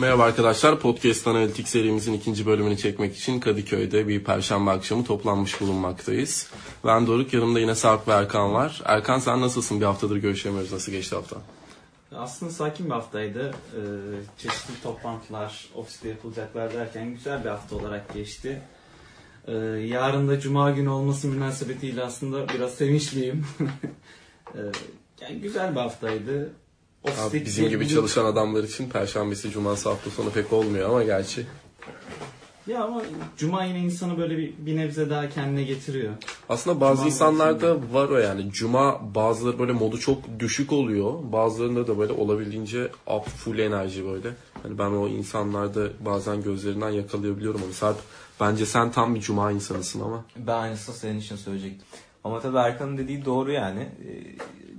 Merhaba arkadaşlar. Podcast Analitik serimizin ikinci bölümünü çekmek için Kadıköy'de bir perşembe akşamı toplanmış bulunmaktayız. Ben Doruk, yanımda yine Sarp ve Erkan var. Erkan sen nasılsın? Bir haftadır görüşemiyoruz. Nasıl geçti hafta? Aslında sakin bir haftaydı. Ee, çeşitli toplantılar, ofiste yapılacaklar derken güzel bir hafta olarak geçti. Ee, yarın da Cuma günü olması münasebetiyle aslında biraz sevinçliyim. ee, yani güzel bir haftaydı. Abi bizim gibi çalışan adamlar için Perşembesi, Cuması hafta sonu pek olmuyor ama gerçi. Ya ama Cuma yine insanı böyle bir, bir nebze daha kendine getiriyor. Aslında bazı Cuma insanlarda var o yani. Cuma bazıları böyle modu çok düşük oluyor. Bazılarında da böyle olabildiğince up full enerji böyle. Hani ben o insanlarda bazen gözlerinden yakalayabiliyorum onu. Sarp bence sen tam bir Cuma insanısın ama. Ben aynısını senin için söyleyecektim. Ama tabii Erkan'ın dediği doğru yani.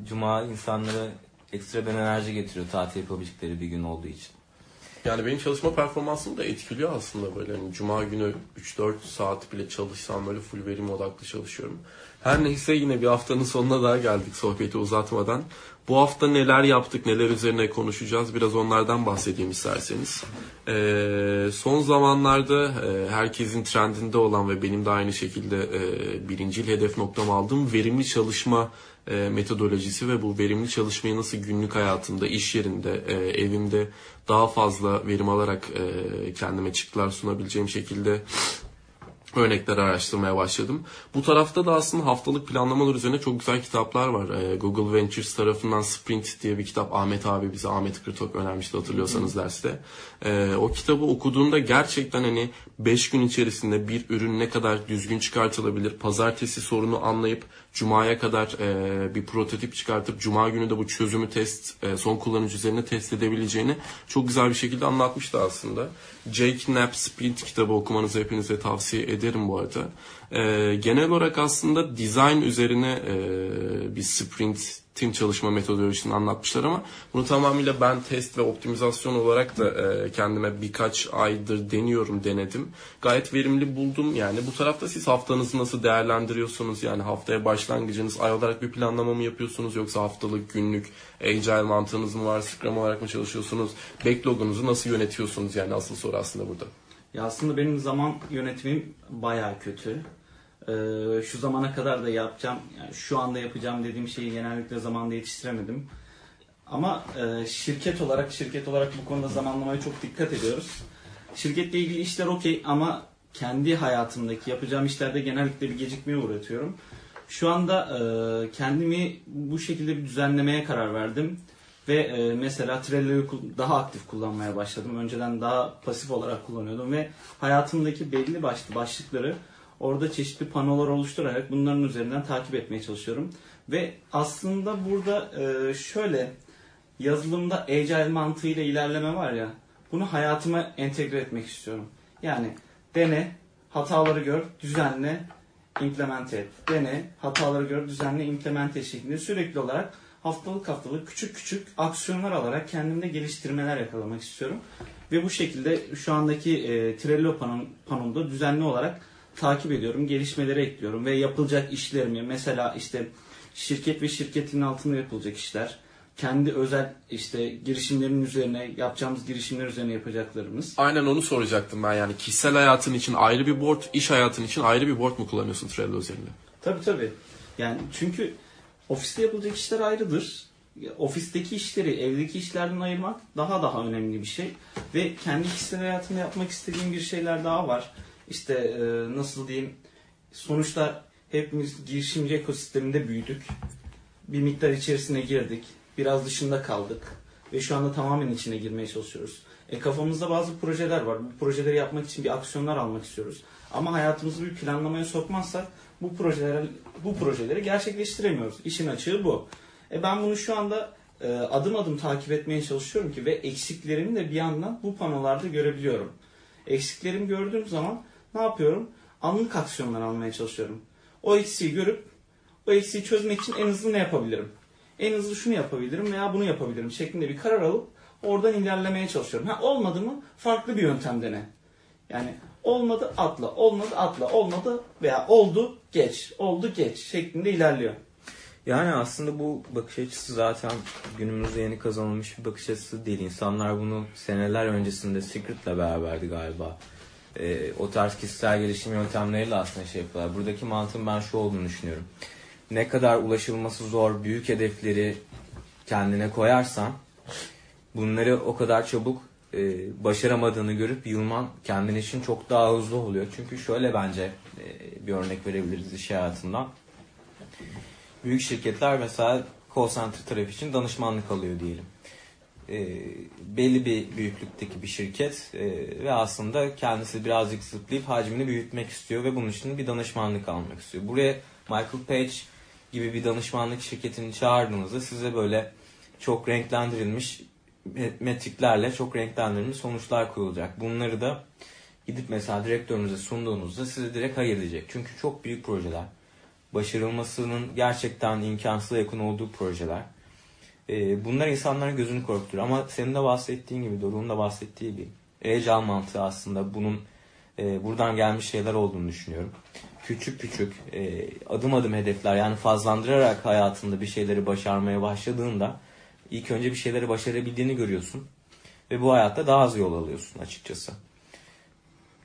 Cuma insanlara ekstra bir enerji getiriyor tatil yapabilecekleri bir gün olduğu için. Yani benim çalışma performansımı da etkiliyor aslında böyle. Yani Cuma günü 3-4 saat bile çalışsam böyle full verim odaklı çalışıyorum. Her neyse yine bir haftanın sonuna daha geldik sohbeti uzatmadan. Bu hafta neler yaptık, neler üzerine konuşacağız biraz onlardan bahsedeyim isterseniz. Ee, son zamanlarda e, herkesin trendinde olan ve benim de aynı şekilde e, birincil hedef noktam aldığım verimli çalışma e, metodolojisi ve bu verimli çalışmayı nasıl günlük hayatımda, iş yerinde, e, evimde daha fazla verim alarak e, kendime çıktılar sunabileceğim şekilde örnekler araştırmaya başladım. Bu tarafta da aslında haftalık planlamalar üzerine çok güzel kitaplar var. Google Ventures tarafından Sprint diye bir kitap Ahmet abi bize Ahmet Kırtok önermişti hatırlıyorsanız derste. O kitabı okuduğumda gerçekten hani 5 gün içerisinde bir ürün ne kadar düzgün çıkartılabilir, pazartesi sorunu anlayıp Cuma'ya kadar e, bir prototip çıkartıp Cuma günü de bu çözümü test, e, son kullanıcı üzerine test edebileceğini çok güzel bir şekilde anlatmıştı aslında. Jake Knapp Sprint kitabı okumanızı hepinize tavsiye ederim bu arada. E, genel olarak aslında design üzerine e, bir sprint team çalışma metodolojisini anlatmışlar ama bunu tamamıyla ben test ve optimizasyon olarak da e, kendime birkaç aydır deniyorum, denedim. Gayet verimli buldum. Yani bu tarafta siz haftanızı nasıl değerlendiriyorsunuz? Yani haftaya başlangıcınız ay olarak bir planlama mı yapıyorsunuz yoksa haftalık, günlük, agile mantığınız mı var? Scrum olarak mı çalışıyorsunuz? Backlogunuzu nasıl yönetiyorsunuz? Yani asıl soru aslında burada. Ya aslında benim zaman yönetimim baya kötü. Ee, şu zamana kadar da yapacağım, yani şu anda yapacağım dediğim şeyi genellikle zamanda yetiştiremedim. Ama e, şirket olarak şirket olarak bu konuda zamanlamaya çok dikkat ediyoruz. Şirketle ilgili işler okey ama kendi hayatımdaki yapacağım işlerde genellikle bir gecikmeye uğratıyorum. Şu anda e, kendimi bu şekilde bir düzenlemeye karar verdim. Ve e, mesela Trello'yu daha aktif kullanmaya başladım. Önceden daha pasif olarak kullanıyordum ve hayatımdaki belli başlı başlıkları Orada çeşitli panolar oluşturarak bunların üzerinden takip etmeye çalışıyorum. Ve aslında burada e, şöyle yazılımda agile mantığıyla ilerleme var ya bunu hayatıma entegre etmek istiyorum. Yani dene, hataları gör, düzenle, implement et. Dene, hataları gör, düzenle, implement et şeklinde sürekli olarak haftalık haftalık küçük küçük aksiyonlar alarak kendimde geliştirmeler yakalamak istiyorum. Ve bu şekilde şu andaki e, Trello panomda düzenli olarak takip ediyorum, gelişmeleri ekliyorum ve yapılacak işlerimi mesela işte şirket ve şirketin altında yapılacak işler, kendi özel işte girişimlerin üzerine yapacağımız girişimler üzerine yapacaklarımız. Aynen onu soracaktım ben yani kişisel hayatın için ayrı bir board, iş hayatın için ayrı bir board mu kullanıyorsun Trello üzerinde? Tabii tabii. Yani çünkü ofiste yapılacak işler ayrıdır. Ofisteki işleri evdeki işlerden ayırmak daha daha önemli bir şey. Ve kendi kişisel hayatımda yapmak istediğim bir şeyler daha var işte e, nasıl diyeyim sonuçta hepimiz girişimci ekosisteminde büyüdük. Bir miktar içerisine girdik. Biraz dışında kaldık. Ve şu anda tamamen içine girmeye çalışıyoruz. E kafamızda bazı projeler var. Bu projeleri yapmak için bir aksiyonlar almak istiyoruz. Ama hayatımızı bir planlamaya sokmazsak bu projeleri bu projeleri gerçekleştiremiyoruz. İşin açığı bu. E ben bunu şu anda e, adım adım takip etmeye çalışıyorum ki ve eksiklerimi de bir yandan bu panolarda görebiliyorum. Eksiklerimi gördüğüm zaman ne yapıyorum? Anlık aksiyonlar almaya çalışıyorum. O eksiği görüp o eksiği çözmek için en hızlı ne yapabilirim? En hızlı şunu yapabilirim veya bunu yapabilirim şeklinde bir karar alıp oradan ilerlemeye çalışıyorum. Ha olmadı mı farklı bir yöntem dene. Yani olmadı atla, olmadı atla, olmadı veya oldu geç, oldu geç şeklinde ilerliyor. Yani aslında bu bakış açısı zaten günümüzde yeni kazanılmış bir bakış açısı değil. İnsanlar bunu seneler öncesinde Secret'le beraberdi galiba. Ee, o tarz kişisel gelişim yöntemleriyle aslında şey yapıyorlar. Buradaki mantığın ben şu olduğunu düşünüyorum. Ne kadar ulaşılması zor büyük hedefleri kendine koyarsan bunları o kadar çabuk e, başaramadığını görüp yılman kendin için çok daha hızlı oluyor. Çünkü şöyle bence e, bir örnek verebiliriz iş hayatından. Büyük şirketler mesela call center tarafı için danışmanlık alıyor diyelim. E, belli bir büyüklükteki bir şirket e, ve aslında kendisi birazcık zıplayıp hacmini büyütmek istiyor ve bunun için bir danışmanlık almak istiyor. Buraya Michael Page gibi bir danışmanlık şirketini çağırdığınızda size böyle çok renklendirilmiş metriklerle çok renklendirilmiş sonuçlar koyulacak. Bunları da gidip mesela direktörünüze sunduğunuzda size direkt hayır diyecek. Çünkü çok büyük projeler. Başarılmasının gerçekten imkansıza yakın olduğu projeler. Ee, bunlar insanların gözünü korkutur. Ama senin de bahsettiğin gibi, Doruk'un da bahsettiği bir Agile mantığı aslında bunun e, buradan gelmiş şeyler olduğunu düşünüyorum. Küçük küçük e, adım adım hedefler yani fazlandırarak hayatında bir şeyleri başarmaya başladığında ilk önce bir şeyleri başarabildiğini görüyorsun. Ve bu hayatta daha az yol alıyorsun açıkçası.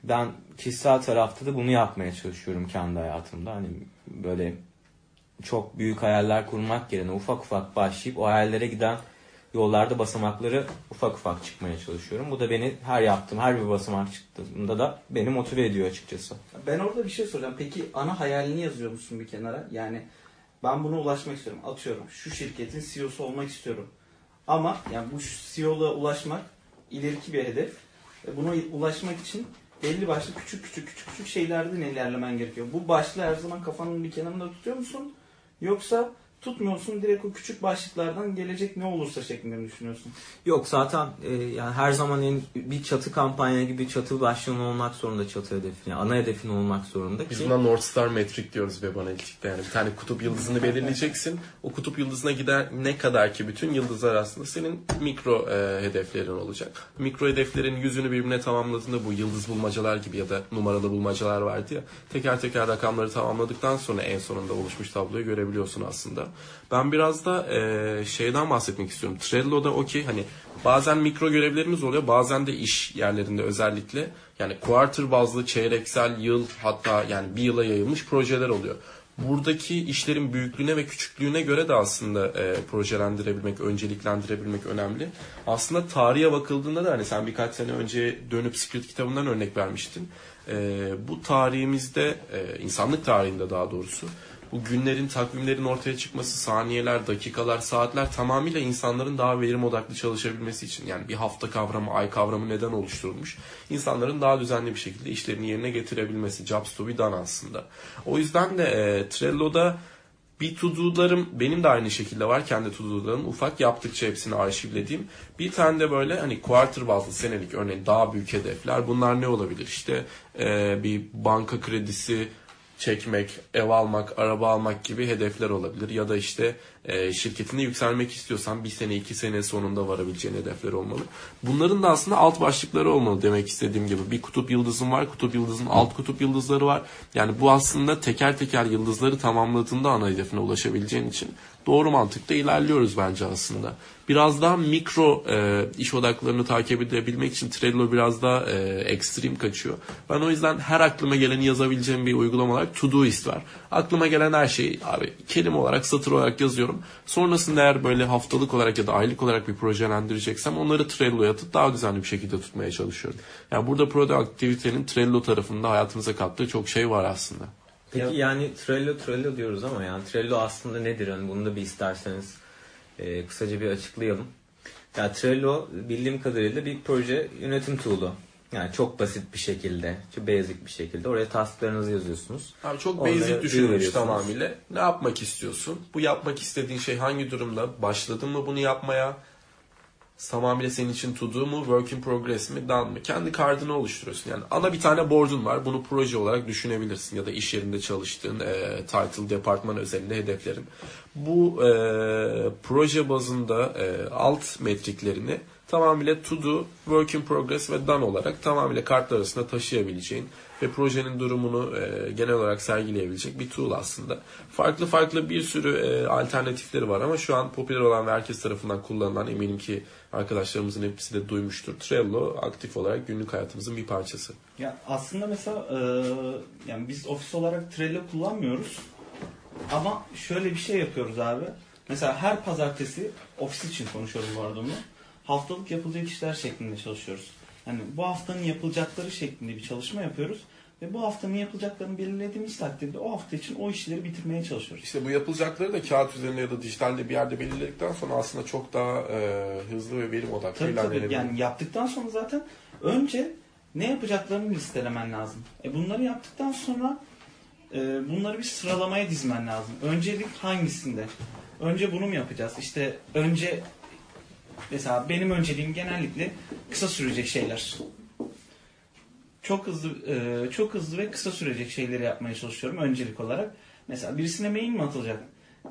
Ben kişisel tarafta da bunu yapmaya çalışıyorum kendi hayatımda. Hani böyle çok büyük hayaller kurmak yerine ufak ufak başlayıp o hayallere giden yollarda basamakları ufak ufak çıkmaya çalışıyorum. Bu da beni her yaptığım, her bir basamak çıktığında da beni motive ediyor açıkçası. Ben orada bir şey soracağım. Peki ana hayalini yazıyor musun bir kenara? Yani ben buna ulaşmak istiyorum. Atıyorum şu şirketin CEO'su olmak istiyorum. Ama yani bu CEO'luğa ulaşmak ileriki bir hedef. Ve buna ulaşmak için belli başlı küçük küçük küçük küçük şeylerden ilerlemen gerekiyor. Bu başlığı her zaman kafanın bir kenarında tutuyor musun? Yoksa tutmuyorsun direkt o küçük başlıklardan gelecek ne olursa şeklinde düşünüyorsun. Yok zaten e, yani her zaman en, bir çatı kampanya gibi çatı başlığın olmak zorunda çatı hedefin. Yani ana hedefin olmak zorunda Biz ki. buna North Star Metric diyoruz web analitikte. Yani bir tane kutup yıldızını belirleyeceksin. O kutup yıldızına gider ne kadar ki bütün yıldızlar aslında senin mikro e, hedeflerin olacak. Mikro hedeflerin yüzünü birbirine tamamladığında bu yıldız bulmacalar gibi ya da numaralı bulmacalar vardı ya. Teker teker rakamları tamamladıktan sonra en sonunda oluşmuş tabloyu görebiliyorsun aslında. Ben biraz da e, şeyden bahsetmek istiyorum. Trello'da o ki hani bazen mikro görevlerimiz oluyor bazen de iş yerlerinde özellikle yani quarter bazlı çeyreksel yıl hatta yani bir yıla yayılmış projeler oluyor. Buradaki işlerin büyüklüğüne ve küçüklüğüne göre de aslında e, projelendirebilmek, önceliklendirebilmek önemli. Aslında tarihe bakıldığında da hani sen birkaç sene önce dönüp Secret kitabından örnek vermiştin. E, bu tarihimizde, e, insanlık tarihinde daha doğrusu bu günlerin, takvimlerin ortaya çıkması, saniyeler, dakikalar, saatler tamamıyla insanların daha verim odaklı çalışabilmesi için. Yani bir hafta kavramı, ay kavramı neden oluşturulmuş? İnsanların daha düzenli bir şekilde işlerini yerine getirebilmesi. Jobs to be done aslında. O yüzden de e, Trello'da bir to-do'larım benim de aynı şekilde var. Kendi to-do'larım ufak yaptıkça hepsini arşivlediğim. Bir tane de böyle hani quarter bazlı senelik örneğin daha büyük hedefler. Bunlar ne olabilir? İşte e, bir banka kredisi, çekmek, ev almak, araba almak gibi hedefler olabilir. Ya da işte e, şirketinde yükselmek istiyorsan bir sene iki sene sonunda varabileceğin hedefler olmalı. Bunların da aslında alt başlıkları olmalı demek istediğim gibi. Bir kutup yıldızın var, kutup yıldızın alt kutup yıldızları var. Yani bu aslında teker teker yıldızları tamamladığında ana hedefine ulaşabileceğin için doğru mantıkta ilerliyoruz bence aslında. Biraz daha mikro e, iş odaklarını takip edebilmek için Trello biraz daha e, ekstrem kaçıyor. Ben o yüzden her aklıma geleni yazabileceğim bir uygulama olarak Todoist var. Aklıma gelen her şeyi abi kelime olarak satır olarak yazıyorum. Sonrasında eğer böyle haftalık olarak ya da aylık olarak bir projelendireceksem onları Trello'ya atıp daha düzenli bir şekilde tutmaya çalışıyorum. Yani burada produktivitenin Trello tarafında hayatımıza kattığı çok şey var aslında. Peki yani Trello Trello diyoruz ama yani Trello aslında nedir? Yani bunu da bir isterseniz e, kısaca bir açıklayalım. Ya Trello bildiğim kadarıyla bir proje yönetim tool'u. Yani çok basit bir şekilde, çok basic bir şekilde oraya tasklarınızı yazıyorsunuz. Abi çok Onlara basic düşünülmüş tamamıyla. Ne yapmak istiyorsun? Bu yapmak istediğin şey hangi durumda? Başladın mı bunu yapmaya? Tamamıyla senin için to do mu, work in progress mi, done mı? Kendi kardını oluşturuyorsun. Yani ana bir tane board'un var. Bunu proje olarak düşünebilirsin. Ya da iş yerinde çalıştığın e, title, departman özelinde hedeflerin. Bu e, proje bazında e, alt metriklerini tamamıyla to do, work in progress ve done olarak tamamıyla kartlar arasında taşıyabileceğin ve projenin durumunu e, genel olarak sergileyebilecek bir tool aslında. Farklı farklı bir sürü e, alternatifleri var ama şu an popüler olan ve herkes tarafından kullanılan eminim ki arkadaşlarımızın hepsi de duymuştur. Trello aktif olarak günlük hayatımızın bir parçası. Ya aslında mesela e, yani biz ofis olarak Trello kullanmıyoruz. Ama şöyle bir şey yapıyoruz abi. Mesela her pazartesi ofis için konuşuyorum bu arada bunu. Haftalık yapılacak işler şeklinde çalışıyoruz. Yani bu haftanın yapılacakları şeklinde bir çalışma yapıyoruz. Ve bu haftanın yapılacaklarını belirlediğimiz takdirde o hafta için o işleri bitirmeye çalışıyoruz. İşte bu yapılacakları da kağıt üzerinde ya da dijitalde bir yerde belirledikten sonra aslında çok daha e, hızlı ve verim odaklı Tabii tabii ilerlenebilir. yani yaptıktan sonra zaten önce ne yapacaklarını listelemen lazım. E bunları yaptıktan sonra e, bunları bir sıralamaya dizmen lazım. Öncelik hangisinde? Önce bunu mu yapacağız? İşte önce mesela benim önceliğim genellikle kısa sürecek şeyler. Çok hızlı e, çok hızlı ve kısa sürecek şeyleri yapmaya çalışıyorum öncelik olarak. Mesela birisine mail mi atılacak?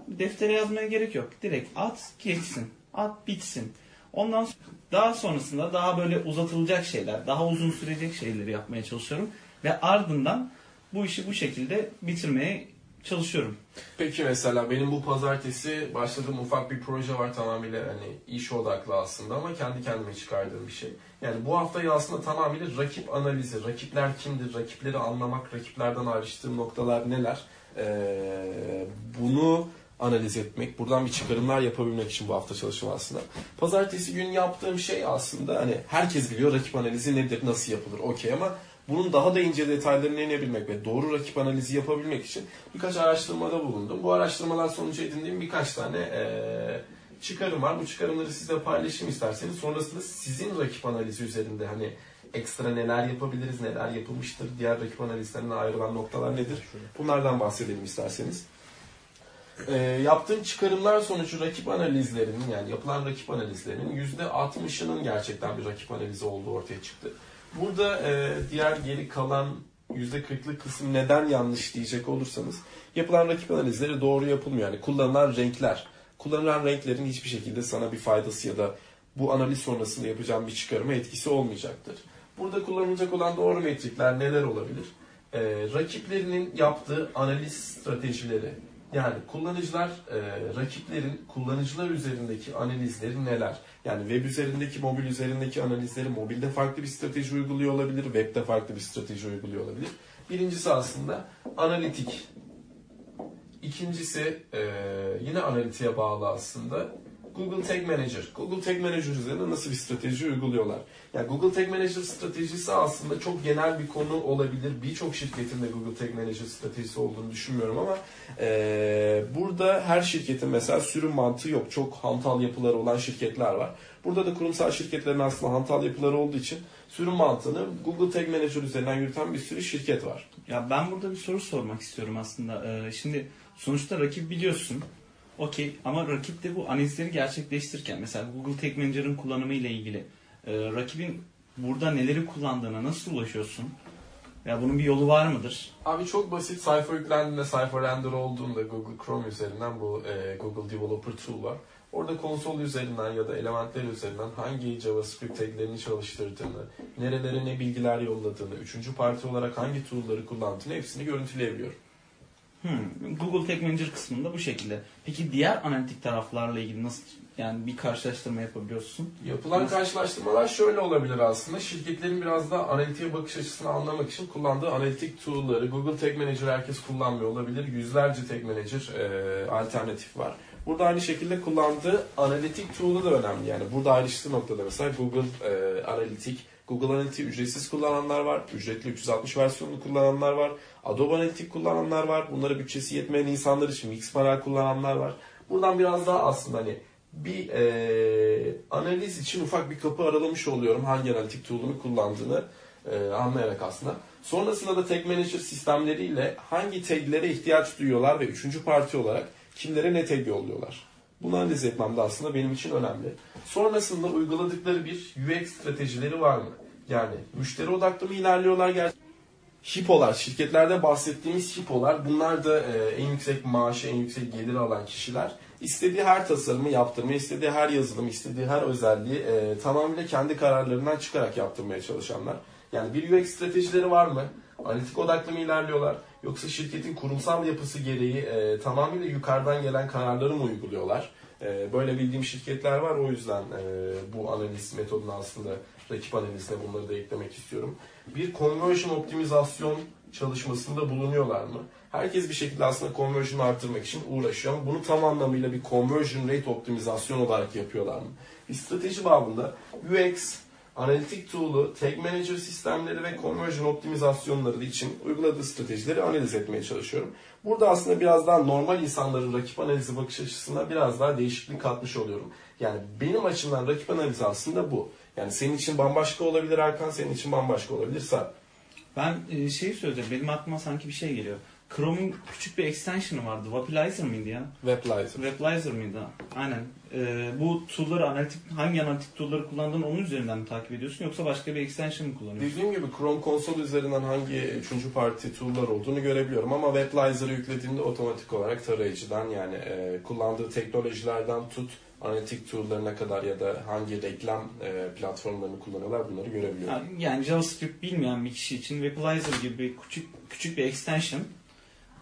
Deftere yazmaya gerek yok. Direkt at geçsin. At bitsin. Ondan sonra, daha sonrasında daha böyle uzatılacak şeyler, daha uzun sürecek şeyleri yapmaya çalışıyorum. Ve ardından bu işi bu şekilde bitirmeye çalışıyorum. Peki mesela benim bu pazartesi başladığım ufak bir proje var tamamıyla hani iş odaklı aslında ama kendi kendime çıkardığım bir şey. Yani bu haftayı aslında tamamıyla rakip analizi, rakipler kimdir, rakipleri anlamak, rakiplerden ayrıştığım noktalar neler, ee, bunu analiz etmek, buradan bir çıkarımlar yapabilmek için bu hafta çalıştım aslında. Pazartesi günü yaptığım şey aslında hani herkes biliyor rakip analizi nedir, nasıl yapılır, okey ama bunun daha da ince detaylarına inebilmek ve doğru rakip analizi yapabilmek için birkaç araştırmada bulundum. Bu araştırmalar sonucu edindiğim birkaç tane eee, çıkarım var. Bu çıkarımları sizle paylaşayım isterseniz. Sonrasında sizin rakip analizi üzerinde hani ekstra neler yapabiliriz, neler yapılmıştır, diğer rakip analizlerine ayrılan noktalar nedir? Bunlardan bahsedelim isterseniz. Eee yaptığım çıkarımlar sonucu rakip analizlerinin yani yapılan rakip analizlerinin %60'ının gerçekten bir rakip analizi olduğu ortaya çıktı. Burada e, diğer geri kalan %40'lık kısım neden yanlış diyecek olursanız yapılan rakip analizleri doğru yapılmıyor. Yani kullanılan renkler, kullanılan renklerin hiçbir şekilde sana bir faydası ya da bu analiz sonrasında yapacağım bir çıkarıma etkisi olmayacaktır. Burada kullanılacak olan doğru metrikler neler olabilir? E, rakiplerinin yaptığı analiz stratejileri. Yani kullanıcılar, e, rakiplerin kullanıcılar üzerindeki analizleri neler? Yani web üzerindeki, mobil üzerindeki analizleri mobilde farklı bir strateji uyguluyor olabilir, webde farklı bir strateji uyguluyor olabilir. Birincisi aslında analitik. İkincisi e, yine analitiğe bağlı aslında Google Tag Manager. Google Tag Manager üzerinde nasıl bir strateji uyguluyorlar? Yani Google Tag Manager stratejisi aslında çok genel bir konu olabilir. Birçok şirketin de Google Tag Manager stratejisi olduğunu düşünmüyorum ama e, burada her şirketin mesela sürüm mantığı yok. Çok hantal yapıları olan şirketler var. Burada da kurumsal şirketlerin aslında hantal yapıları olduğu için sürüm mantığını Google Tag Manager üzerinden yürüten bir sürü şirket var. Ya ben burada bir soru sormak istiyorum aslında. Ee, şimdi sonuçta rakip biliyorsun. Okey ama rakip de bu analizleri gerçekleştirirken mesela Google Tag Manager'ın kullanımı ile ilgili e, rakibin burada neleri kullandığına nasıl ulaşıyorsun? Ya bunun bir yolu var mıdır? Abi çok basit sayfa yüklendiğinde sayfa render olduğunda Google Chrome üzerinden bu e, Google Developer Tool var. Orada konsol üzerinden ya da elementler üzerinden hangi JavaScript taglerini çalıştırdığını, nerelere ne bilgiler yolladığını, üçüncü parti olarak hangi tool'ları kullandığını hepsini görüntüleyebiliyor. Hmm, Google Tag Manager kısmında bu şekilde. Peki diğer analitik taraflarla ilgili nasıl yani bir karşılaştırma yapabiliyorsun? Yapılan karşılaştırmalar şöyle olabilir aslında. Şirketlerin biraz daha analitiğe bakış açısını anlamak için kullandığı analitik tool'ları Google Tag Manager herkes kullanmıyor olabilir. Yüzlerce Tag Manager e, alternatif var. Burada aynı şekilde kullandığı analitik tool'u da önemli. Yani burada ayrıştığı noktada mesela Google e, Analitik, Google Analytics'i ücretsiz kullananlar var. Ücretli 360 versiyonunu kullananlar var. Adobe Analytics kullananlar var. Bunları bütçesi yetmeyen insanlar için Mixpanel kullananlar var. Buradan biraz daha aslında hani bir e, analiz için ufak bir kapı aralamış oluyorum hangi analitik tool'unu kullandığını e, anlayarak aslında. Sonrasında da tag manager sistemleriyle hangi taglere ihtiyaç duyuyorlar ve üçüncü parti olarak kimlere ne tag yolluyorlar. Bunu analiz etmem de aslında benim için önemli. Sonrasında uyguladıkları bir UX stratejileri var mı? Yani müşteri odaklı mı ilerliyorlar gerçekten? hipolar, şirketlerde bahsettiğimiz hipolar bunlar da e, en yüksek maaşı, en yüksek gelir alan kişiler. İstediği her tasarımı yaptırmayı, istediği her yazılımı, istediği her özelliği e, tamamıyla kendi kararlarından çıkarak yaptırmaya çalışanlar. Yani bir UX stratejileri var mı? Analitik odaklı mı ilerliyorlar? Yoksa şirketin kurumsal yapısı gereği e, tamamıyla yukarıdan gelen kararları mı uyguluyorlar? E, böyle bildiğim şirketler var. O yüzden e, bu analiz metodunu aslında rakip analizine bunları da eklemek istiyorum. Bir conversion optimizasyon çalışmasında bulunuyorlar mı? Herkes bir şekilde aslında conversion'ı arttırmak için uğraşıyor ama bunu tam anlamıyla bir conversion rate optimizasyon olarak yapıyorlar mı? Bir strateji babında UX, analitik tool'u, tag manager sistemleri ve conversion optimizasyonları için uyguladığı stratejileri analiz etmeye çalışıyorum. Burada aslında biraz daha normal insanların rakip analizi bakış açısına biraz daha değişiklik katmış oluyorum. Yani benim açımdan rakip analizi aslında bu. Yani senin için bambaşka olabilir Erkan, senin için bambaşka olabilir Sarp. Ben şeyi söyleyeceğim. Benim aklıma sanki bir şey geliyor. Chrome'un küçük bir extension'ı vardı. Vapilizer mıydı ya? Weblizer. Weblizer mıydı? Aynen. E, bu tool'ları analitik hangi analitik tool'ları kullandığını onun üzerinden mi takip ediyorsun yoksa başka bir extension mı kullanıyorsun? Dediğim gibi Chrome konsol üzerinden hangi üçüncü parti tool'lar olduğunu görebiliyorum ama Weblizer'ı yüklediğimde otomatik olarak tarayıcıdan yani e, kullandığı teknolojilerden tut analitik tool'larına kadar ya da hangi reklam e, platformlarını kullanıyorlar bunları görebiliyorum. Yani, yani JavaScript bilmeyen bir kişi için Weblizer gibi küçük küçük bir extension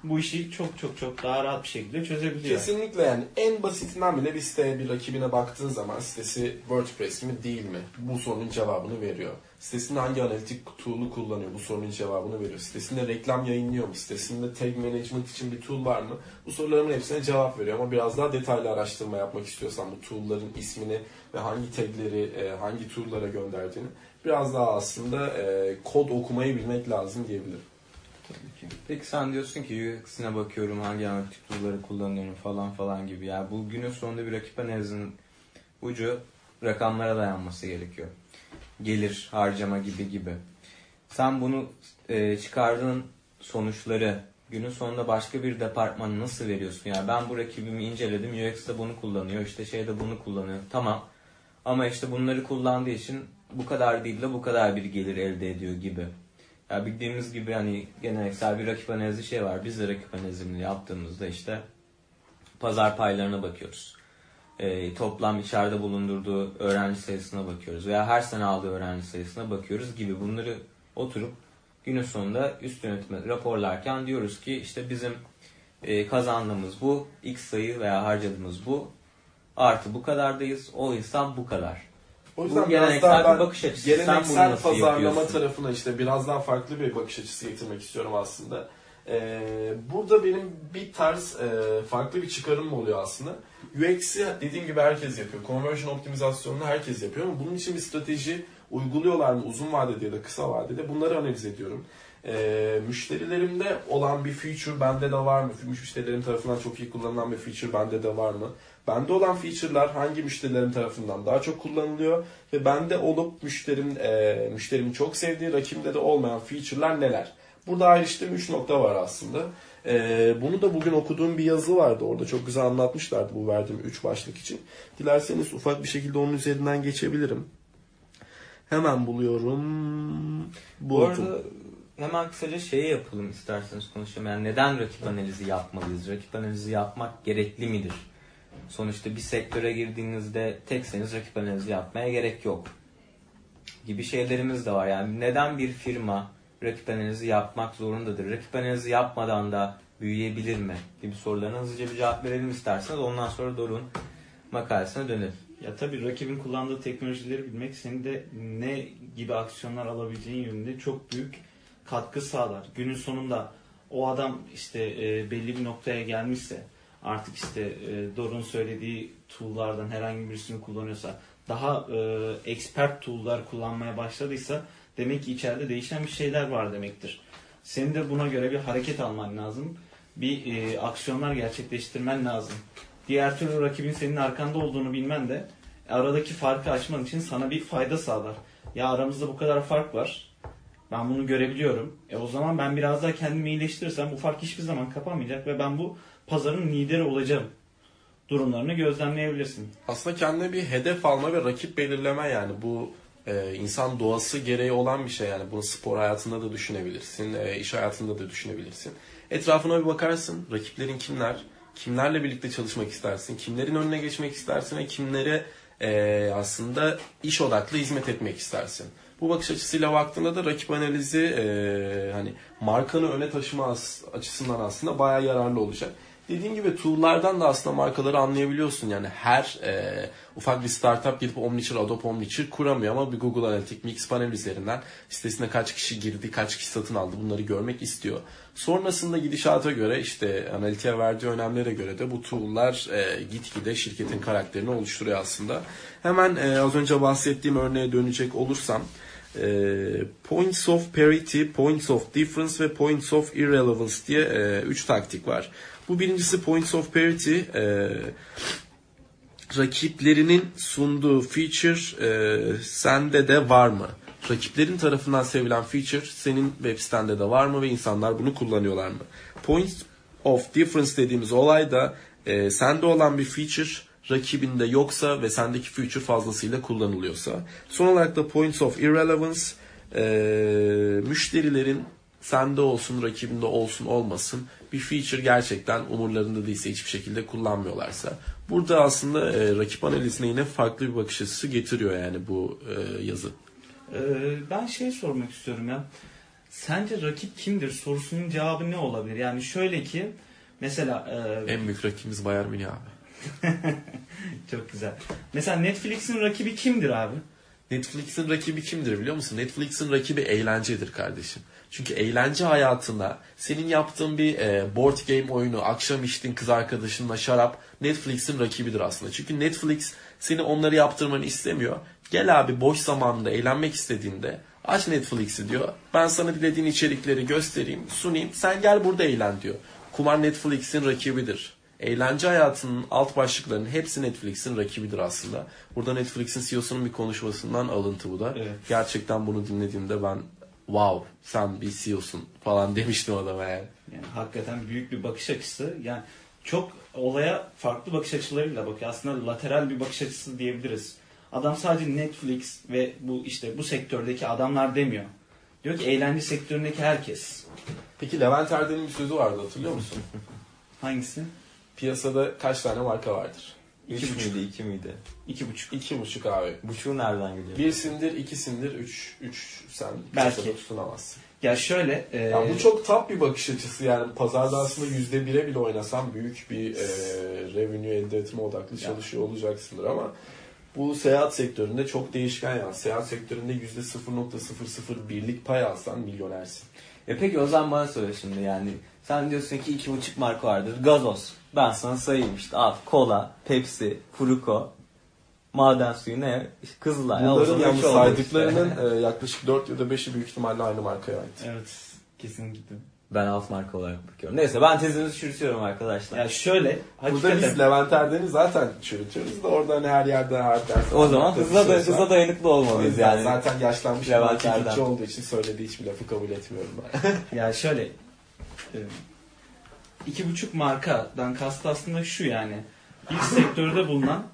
bu işi çok çok çok daha rahat bir şekilde çözebiliyor. Kesinlikle yani en basitinden bile bir siteye bir rakibine baktığın zaman sitesi WordPress mi değil mi? Bu sorunun cevabını veriyor. Sitesinde hangi analitik tool'u kullanıyor? Bu sorunun cevabını veriyor. Sitesinde reklam yayınlıyor mu? Sitesinde tag management için bir tool var mı? Bu soruların hepsine cevap veriyor ama biraz daha detaylı araştırma yapmak istiyorsan bu tool'ların ismini ve hangi tagleri e, hangi tool'lara gönderdiğini biraz daha aslında e, kod okumayı bilmek lazım diyebilirim. Peki sen diyorsun ki UX'ine bakıyorum hangi analitik tool'ları kullanıyorum falan falan gibi. Yani bu günün sonunda bir rakip analizinin ucu rakamlara dayanması gerekiyor. Gelir, harcama gibi gibi. Sen bunu e, çıkardığın sonuçları günün sonunda başka bir departmana nasıl veriyorsun? Yani ben bu rakibimi inceledim, UX'de bunu kullanıyor, işte şeyde bunu kullanıyor. Tamam. Ama işte bunları kullandığı için bu kadar değil de bu kadar bir gelir elde ediyor gibi. Ya bildiğimiz gibi hani geleneksel bir rakip analizi şey var. Biz de rakip analizini yaptığımızda işte pazar paylarına bakıyoruz. E, toplam içeride bulundurduğu öğrenci sayısına bakıyoruz. Veya her sene aldığı öğrenci sayısına bakıyoruz gibi. Bunları oturup günün sonunda üst yönetime raporlarken diyoruz ki işte bizim e, kazandığımız bu, x sayı veya harcadığımız bu, artı bu kadardayız, o insan bu kadar. O yüzden Bu biraz geleneksel daha ben bir bakış açısı. Geleneksel pazarlama yapıyorsun? tarafına işte biraz daha farklı bir bakış açısı getirmek istiyorum aslında. Ee, burada benim bir tarz e, farklı bir çıkarım oluyor aslında. UX'i dediğim gibi herkes yapıyor. Conversion optimizasyonunu herkes yapıyor ama bunun için bir strateji uyguluyorlar mı uzun vadede ya da kısa vadede bunları analiz ediyorum. Ee, müşterilerimde olan bir feature bende de var mı? Müşterilerim tarafından çok iyi kullanılan bir feature bende de var mı? Bende olan feature'lar hangi müşterilerim tarafından daha çok kullanılıyor ve bende olup müşterim e, müşterimin çok sevdiği rakimde de olmayan feature'lar neler? Burada ayrıştığım 3 nokta var aslında. E, bunu da bugün okuduğum bir yazı vardı. Orada çok güzel anlatmışlardı bu verdiğim 3 başlık için. Dilerseniz ufak bir şekilde onun üzerinden geçebilirim. Hemen buluyorum. Bu Buldum. arada hemen kısaca şeyi yapalım isterseniz konuşalım. Yani neden rakip analizi yapmalıyız? Rakip analizi yapmak gerekli midir? Sonuçta bir sektöre girdiğinizde tekseniz rakip analizi yapmaya gerek yok. Gibi şeylerimiz de var. Yani neden bir firma rakip analizi yapmak zorundadır? Rakip analizi yapmadan da büyüyebilir mi? Gibi sorularına hızlıca bir cevap verelim isterseniz. Ondan sonra Doruk'un makalesine dönelim. Ya tabii rakibin kullandığı teknolojileri bilmek senin de ne gibi aksiyonlar alabileceğin yönünde çok büyük katkı sağlar. Günün sonunda o adam işte e, belli bir noktaya gelmişse artık işte e, Doruk'un söylediği tool'lardan herhangi birisini kullanıyorsa daha e, expert tool'lar kullanmaya başladıysa demek ki içeride değişen bir şeyler var demektir. Senin de buna göre bir hareket alman lazım. Bir e, aksiyonlar gerçekleştirmen lazım. Diğer türlü rakibin senin arkanda olduğunu bilmen de aradaki farkı açman için sana bir fayda sağlar. Ya aramızda bu kadar fark var. Ben bunu görebiliyorum. E o zaman ben biraz daha kendimi iyileştirirsem bu fark hiçbir zaman kapanmayacak ve ben bu pazarın lideri olacağım. Durumlarını gözlemleyebilirsin. Aslında kendine bir hedef alma ve rakip belirleme yani bu e, insan doğası gereği olan bir şey yani bunu spor hayatında da düşünebilirsin, e, iş hayatında da düşünebilirsin. Etrafına bir bakarsın, rakiplerin kimler, kimlerle birlikte çalışmak istersin, kimlerin önüne geçmek istersin ve kimlere e, aslında iş odaklı hizmet etmek istersin. Bu bakış açısıyla baktığında da rakip analizi e, hani markanı öne taşıma açısından aslında bayağı yararlı olacak. Dediğim gibi tool'lardan da aslında markaları anlayabiliyorsun. Yani her e, ufak bir startup gidip Omnichar, Adobe Omnichar kuramıyor ama bir Google Analytics Mix Panel üzerinden sitesine kaç kişi girdi, kaç kişi satın aldı bunları görmek istiyor. Sonrasında gidişata göre işte analitiğe verdiği önemlere göre de bu tool'lar e, gitgide şirketin karakterini oluşturuyor aslında. Hemen e, az önce bahsettiğim örneğe dönecek olursam e, points of parity, points of difference ve points of irrelevance diye e, üç taktik var. Bu birincisi points of parity. E, rakiplerinin sunduğu feature e, sende de var mı? Rakiplerin tarafından sevilen feature senin web sitende de var mı ve insanlar bunu kullanıyorlar mı? Points of difference dediğimiz olay da e, sende olan bir feature rakibinde yoksa ve sendeki feature fazlasıyla kullanılıyorsa. Son olarak da points of irrelevance e, müşterilerin sende olsun, rakibinde olsun olmasın bir feature gerçekten umurlarında değilse hiçbir şekilde kullanmıyorlarsa. Burada aslında e, rakip analizine yine farklı bir bakış açısı getiriyor yani bu e, yazı. Ee, ben şey sormak istiyorum ya. Sence rakip kimdir sorusunun cevabı ne olabilir? Yani şöyle ki mesela e, En büyük rakibimiz Bayern Münih abi. çok güzel. Mesela Netflix'in rakibi kimdir abi? Netflix'in rakibi kimdir biliyor musun? Netflix'in rakibi eğlencedir kardeşim. Çünkü eğlence hayatında senin yaptığın bir e, board game oyunu, akşam içtiğin kız arkadaşınla şarap Netflix'in rakibidir aslında. Çünkü Netflix seni onları yaptırmanı istemiyor. Gel abi boş zamanında eğlenmek istediğinde aç Netflix'i diyor. Ben sana dilediğin içerikleri göstereyim, sunayım. Sen gel burada eğlen diyor. Kumar Netflix'in rakibidir. Eğlence hayatının alt başlıklarının hepsi Netflix'in rakibidir aslında. Burada Netflix'in CEO'sunun bir konuşmasından alıntı bu da. Evet. Gerçekten bunu dinlediğimde ben wow sen bir CEO'sun falan demiştim adama yani. Yani hakikaten büyük bir bakış açısı. Yani çok olaya farklı bakış açılarıyla bakıyor. Aslında lateral bir bakış açısı diyebiliriz. Adam sadece Netflix ve bu işte bu sektördeki adamlar demiyor. Diyor ki eğlence sektöründeki herkes. Peki Levent Erden'in bir sözü vardı hatırlıyor musun? Hangisi? Piyasada kaç tane marka vardır? Üç İki buçuk. müydü, iki miydi? İki buçuk. İki buçuk abi. Buçuğu nereden geliyor? Birsindir, ikisindir, üç, üç sen Belki. piyasada tutunamazsın. Ya şöyle. e, Ya bu çok top bir bakış açısı yani pazarda aslında yüzde bire bile oynasan büyük bir e, revenue elde etme odaklı çalışıyor olacaksındır ama bu seyahat sektöründe çok değişken yani. Seyahat sektöründe yüzde 0.001'lik pay alsan milyonersin. E peki o zaman bana söyle şimdi yani. Sen diyorsun ki iki buçuk marka vardır. Gazoz. Ben sana sayayım işte. Al kola, Pepsi, Furuko, maden suyu ne? Kızılay. Bunların üç oldu işte. saydıklarının e, yaklaşık 4 ya da 5'i büyük ihtimalle aynı markaya ait. Evet. Kesinlikle. Ben alt marka olarak bakıyorum. Neyse ben tezinizi çürütüyorum arkadaşlar. Ya şöyle. Burada biz Levent Erden'i zaten çürütüyoruz da oradan her yerde her ders. o zaman hızla, da, hıza dayanıklı olmalıyız yani. Zaten yaşlanmış Levent Erdem. olduğu için söylediği hiçbir lafı kabul etmiyorum ben. Ya şöyle. İki buçuk markadan kastı aslında şu yani. Bir sektörde bulunan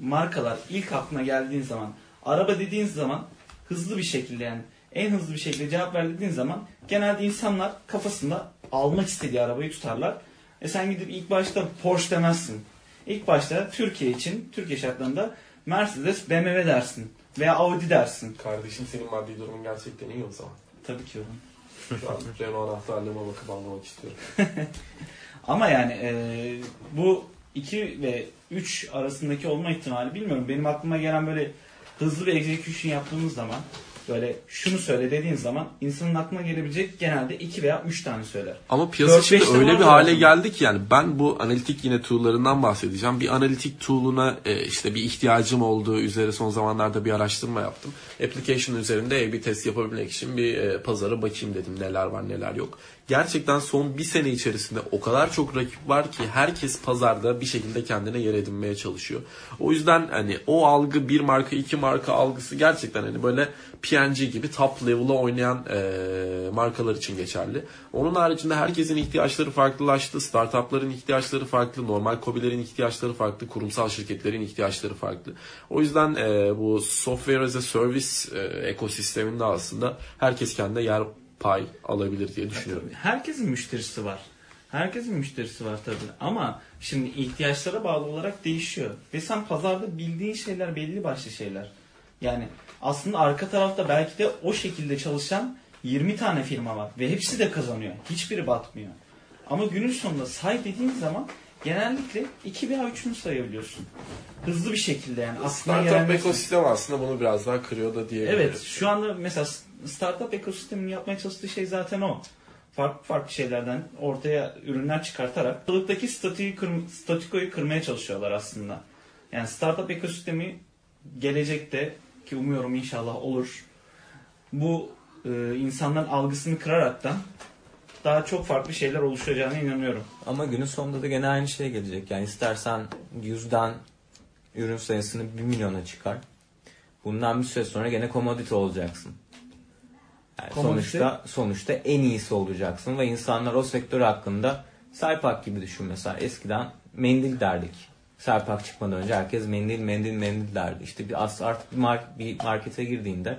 markalar ilk aklına geldiğin zaman araba dediğin zaman hızlı bir şekilde yani en hızlı bir şekilde cevap ver dediğin zaman genelde insanlar kafasında almak istediği arabayı tutarlar. E sen gidip ilk başta Porsche demezsin. İlk başta Türkiye için, Türkiye şartlarında Mercedes, BMW dersin. Veya Audi dersin. Kardeşim senin maddi durumun gerçekten iyi o zaman. Tabii ki oğlum. Şu an Renault anahtarlığıma bakıp anlamak istiyorum. Ama yani e, bu 2 ve 3 arasındaki olma ihtimali bilmiyorum. Benim aklıma gelen böyle hızlı bir execution yaptığımız zaman böyle şunu söyle dediğin zaman insanın aklına gelebilecek genelde 2 veya 3 tane söyler. Ama piyasa şimdi öyle bir hale aslında. geldi ki yani ben bu analitik yine tool'larından bahsedeceğim. Bir analitik tool'una e, işte bir ihtiyacım olduğu üzere son zamanlarda bir araştırma yaptım. Application üzerinde A/B test yapabilmek için bir e, pazara bakayım dedim neler var neler yok. Gerçekten son bir sene içerisinde o kadar çok rakip var ki herkes pazarda bir şekilde kendine yer edinmeye çalışıyor. O yüzden hani o algı bir marka iki marka algısı gerçekten hani böyle PR P&G gibi top level'a oynayan e, markalar için geçerli. Onun haricinde herkesin ihtiyaçları farklılaştı. Startupların ihtiyaçları farklı, normal kobilerin ihtiyaçları farklı, kurumsal şirketlerin ihtiyaçları farklı. O yüzden e, bu software as a service e, ekosisteminde aslında herkes kendine yer pay alabilir diye düşünüyorum. Herkesin müşterisi var. Herkesin müşterisi var tabii. Ama şimdi ihtiyaçlara bağlı olarak değişiyor. Ve sen pazarda bildiğin şeyler belli başlı şeyler. Yani aslında arka tarafta belki de o şekilde çalışan 20 tane firma var. Ve hepsi de kazanıyor. Hiçbiri batmıyor. Ama günün sonunda say dediğin zaman genellikle 2 veya 3'ünü sayabiliyorsun. Hızlı bir şekilde yani. Startup ekosistem aslında bunu biraz daha kırıyor da diyebiliriz. Evet şu anda mesela startup ekosistemini yapmaya çalıştığı şey zaten o. Farklı farklı şeylerden ortaya ürünler çıkartarak ortalıktaki statüyü kır, statükoyu kırmaya çalışıyorlar aslında. Yani startup ekosistemi gelecekte ki umuyorum inşallah olur. Bu e, insanların algısını kıraraktan daha çok farklı şeyler oluşacağına inanıyorum. Ama günün sonunda da gene aynı şey gelecek. Yani istersen yüzden ürün sayısını 1 milyona çıkar. Bundan bir süre sonra gene commodity olacaksın. Yani sonuçta sonuçta en iyisi olacaksın ve insanlar o sektör hakkında Serpak gibi düşün mesela. Eskiden mendil derdik. Serpak çıkmadan önce herkes mendil mendil mendil derdi. İşte bir as- artık bir, mar- bir markete girdiğinde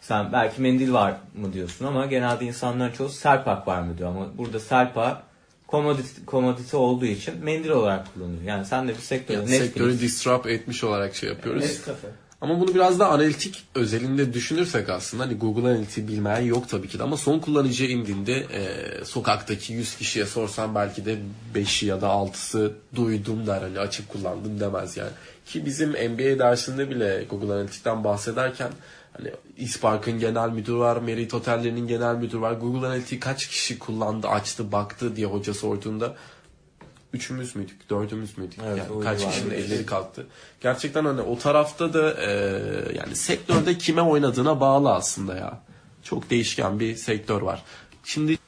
sen belki mendil var mı diyorsun ama genelde insanların çoğu Serpak var mı diyor ama burada Serpak commodity, commodity olduğu için mendil olarak kullanıyor. Yani sen de bir sektörde Yani Netflix- sektörü disrupt etmiş olarak şey yapıyoruz. Nescafe. Ama bunu biraz da analitik özelinde düşünürsek aslında hani Google Analytics'i bilmeyen yok tabii ki de ama son kullanıcıya indiğinde e, sokaktaki 100 kişiye sorsan belki de 5'i ya da 6'sı duydum der hani açıp kullandım demez yani. Ki bizim MBA dersinde bile Google Analytics'ten bahsederken hani İspark'ın genel müdürü var, Merit Otellerinin genel müdürü var. Google Analytics kaç kişi kullandı, açtı, baktı diye hoca sorduğunda üçümüz müydük, dördümüz müydük? Evet, yani kaç kişinin şey. elleri kalktı. Gerçekten hani o tarafta da e, yani sektörde kime oynadığına bağlı aslında ya. Çok değişken bir sektör var. Şimdi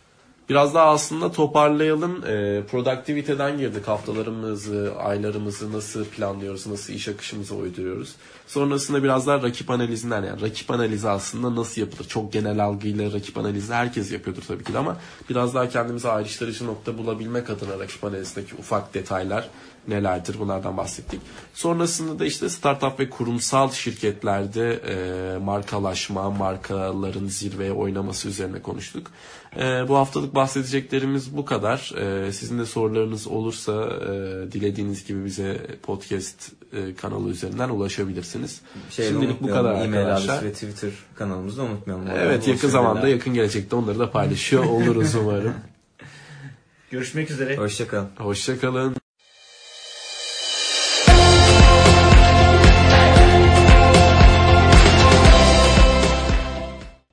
biraz daha aslında toparlayalım. E, productivity'den girdik haftalarımızı, aylarımızı nasıl planlıyoruz, nasıl iş akışımızı uyduruyoruz. Sonrasında biraz daha rakip analizinden yani rakip analizi aslında nasıl yapılır? Çok genel algıyla rakip analizi herkes yapıyordur tabii ki de ama biraz daha kendimize ayrıştırıcı nokta bulabilmek adına rakip analizindeki ufak detaylar nelerdir bunlardan bahsettik. Sonrasında da işte startup ve kurumsal şirketlerde e, markalaşma, markaların zirveye oynaması üzerine konuştuk. E, bu haftalık bahsedeceklerimiz bu kadar. E, sizin de sorularınız olursa e, dilediğiniz gibi bize podcast e, kanalı üzerinden ulaşabilirsiniz. Şey Şimdilik bu kadar E-mail arkadaşlar. adresi ve Twitter kanalımızı da unutmayalım. Evet yakın zamanda yakın gelecekte onları da paylaşıyor oluruz umarım. Görüşmek üzere. Hoşçakalın. Hoşçakalın.